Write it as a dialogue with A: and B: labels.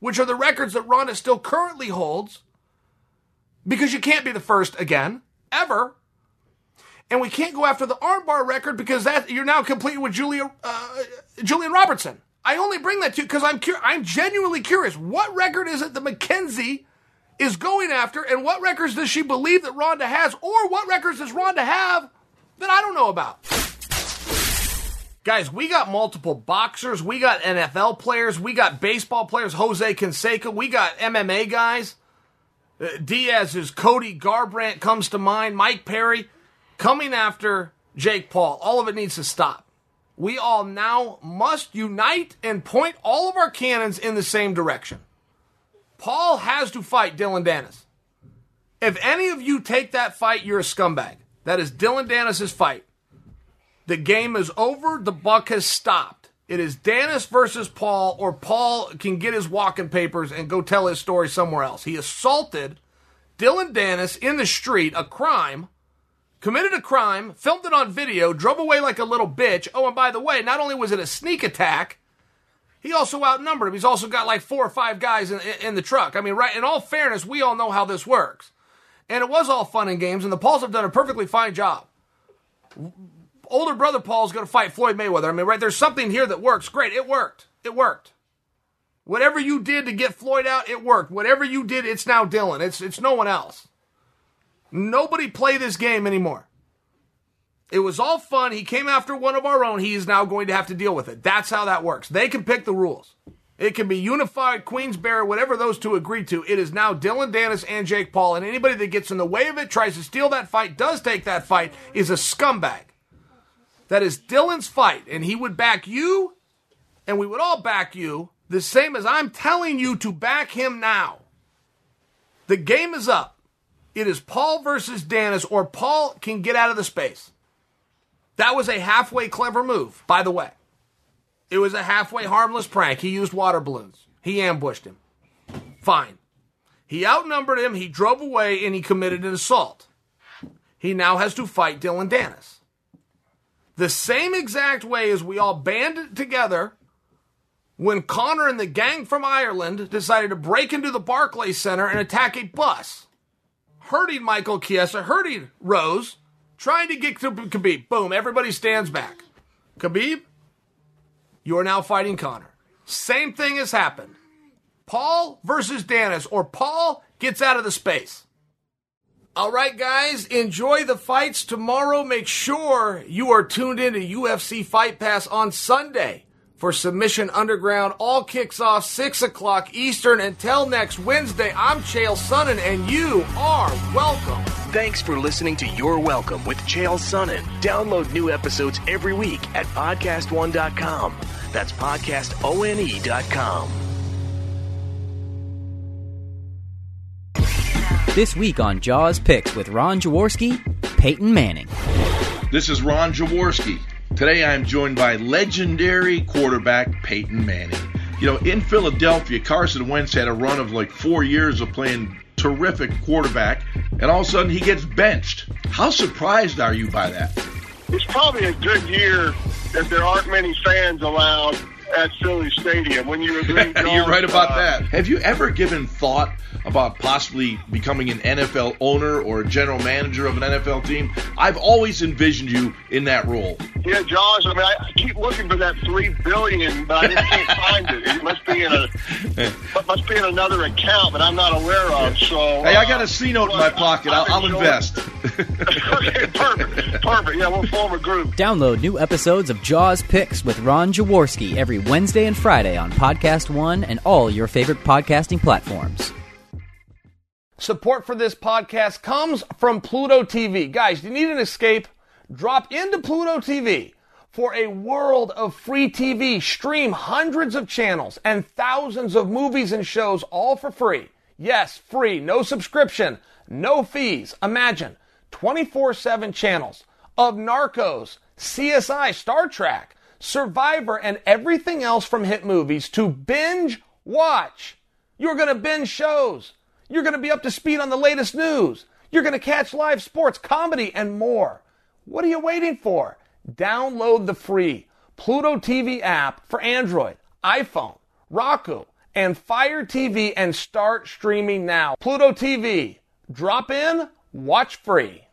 A: which are the records that Ronda still currently holds, because you can't be the first again, ever. And we can't go after the armbar record because that you're now completing with Julia uh, Gillian Robertson. I only bring that to you because I'm cur- I'm genuinely curious. What record is it that Mackenzie is going after, and what records does she believe that Ronda has, or what records does Ronda have that I don't know about? Guys, we got multiple boxers, we got NFL players, we got baseball players, Jose Canseco, we got MMA guys. Uh, Diaz's Cody Garbrandt comes to mind, Mike Perry coming after Jake Paul. All of it needs to stop. We all now must unite and point all of our cannons in the same direction. Paul has to fight Dillon Danis. If any of you take that fight, you're a scumbag. That is Dillon Danis's fight. The game is over. The buck has stopped. It is Danis versus Paul, or Paul can get his walking papers and go tell his story somewhere else. He assaulted Dillon Danis in the street, a crime, committed a crime, filmed it on video, drove away like a little bitch. Oh, and by the way, not only was it a sneak attack, he also outnumbered him. He's also got like four or five guys in, in the truck. I mean, right, in all fairness, we all know how this works. And it was all fun and games, and the Pauls have done a perfectly fine job. Older brother Paul's going to fight Floyd Mayweather. I mean, right, there's something here that works. Great, it worked. It worked. Whatever you did to get Floyd out, it worked. Whatever you did, it's now Dillon. It's it's no one else. Nobody play this game anymore. It was all fun. He came after one of our own. He is now going to have to deal with it. That's how that works. They can pick the rules. It can be unified, Queensberry, whatever those two agree to. It is now Dillon Danis and Jake Paul, and anybody that gets in the way of it, tries to steal that fight, does take that fight, is a scumbag. That is Dillon's fight, and he would back you, and we would all back you, the same as I'm telling you to back him now. The game is up. It is Paul versus Danis, or Paul can get out of the space. That was a halfway clever move, by the way. It was a halfway harmless prank. He used water balloons. He ambushed him. Fine. He outnumbered him, he drove away, and he committed an assault. He now has to fight Dillon Danis. The same exact way as we all banded together when Conor and the gang from Ireland decided to break into the Barclays Center and attack a bus, hurting Michael Chiesa, hurting Rose, trying to get to Khabib. Boom, everybody stands back. Khabib, you are now fighting Conor. Same thing has happened. Paul versus Danis, or Paul gets out of the space. All right, guys, enjoy the fights tomorrow. Make sure you are tuned in to UFC Fight Pass on Sunday for Submission Underground. All kicks off 6 o'clock Eastern. Until next Wednesday, I'm Chael Sonnen, and you are welcome.
B: Thanks for listening to You're Welcome with Chael Sonnen. Download new episodes every week at podcastone.com. That's podcastone.com.
C: This week on Jaws Picks with Ron Jaworski, Peyton Manning.
D: This is Ron Jaworski. Today I'm joined by legendary quarterback Peyton Manning. You know, in Philadelphia, Carson Wentz had a run of like four years of playing terrific quarterback, and all of a sudden he gets benched. How surprised are you by that?
E: It's probably a good year that there aren't many fans allowed at Philly Stadium. When you agree,
D: You're right about
E: uh,
D: that. Have you ever given thought about possibly becoming an NFL owner or a general manager of an NFL team? I've always envisioned you in that role.
E: Yeah, Jaws. I mean, I I keep looking for that three billion, but I just can't find it. It must be in a it must be in another account that I'm not aware of. So
D: Hey, I
E: uh,
D: got a C note in my pocket. I'll, I'll
E: enjoyed-
D: invest.
E: Okay, perfect, perfect. Yeah, we'll form a group.
C: Download new episodes of Jaws Picks with Ron Jaworski every Wednesday and Friday on Podcast One and all your favorite podcasting platforms.
A: Support for this podcast comes from Pluto TV. Guys, you need an escape? Drop into Pluto TV. For a world of free TV, stream hundreds of channels and thousands of movies and shows all for free. Yes, free, no subscription, no fees. Imagine 24 7 channels of Narcos, CSI, Star Trek, Survivor, and everything else from hit movies to binge watch. You're going to binge shows. You're going to be up to speed on the latest news. You're going to catch live sports, comedy, and more. What are you waiting for? Download the free Pluto TV app for Android, iPhone, Roku, and Fire TV and start streaming now. Pluto TV. Drop in, watch free.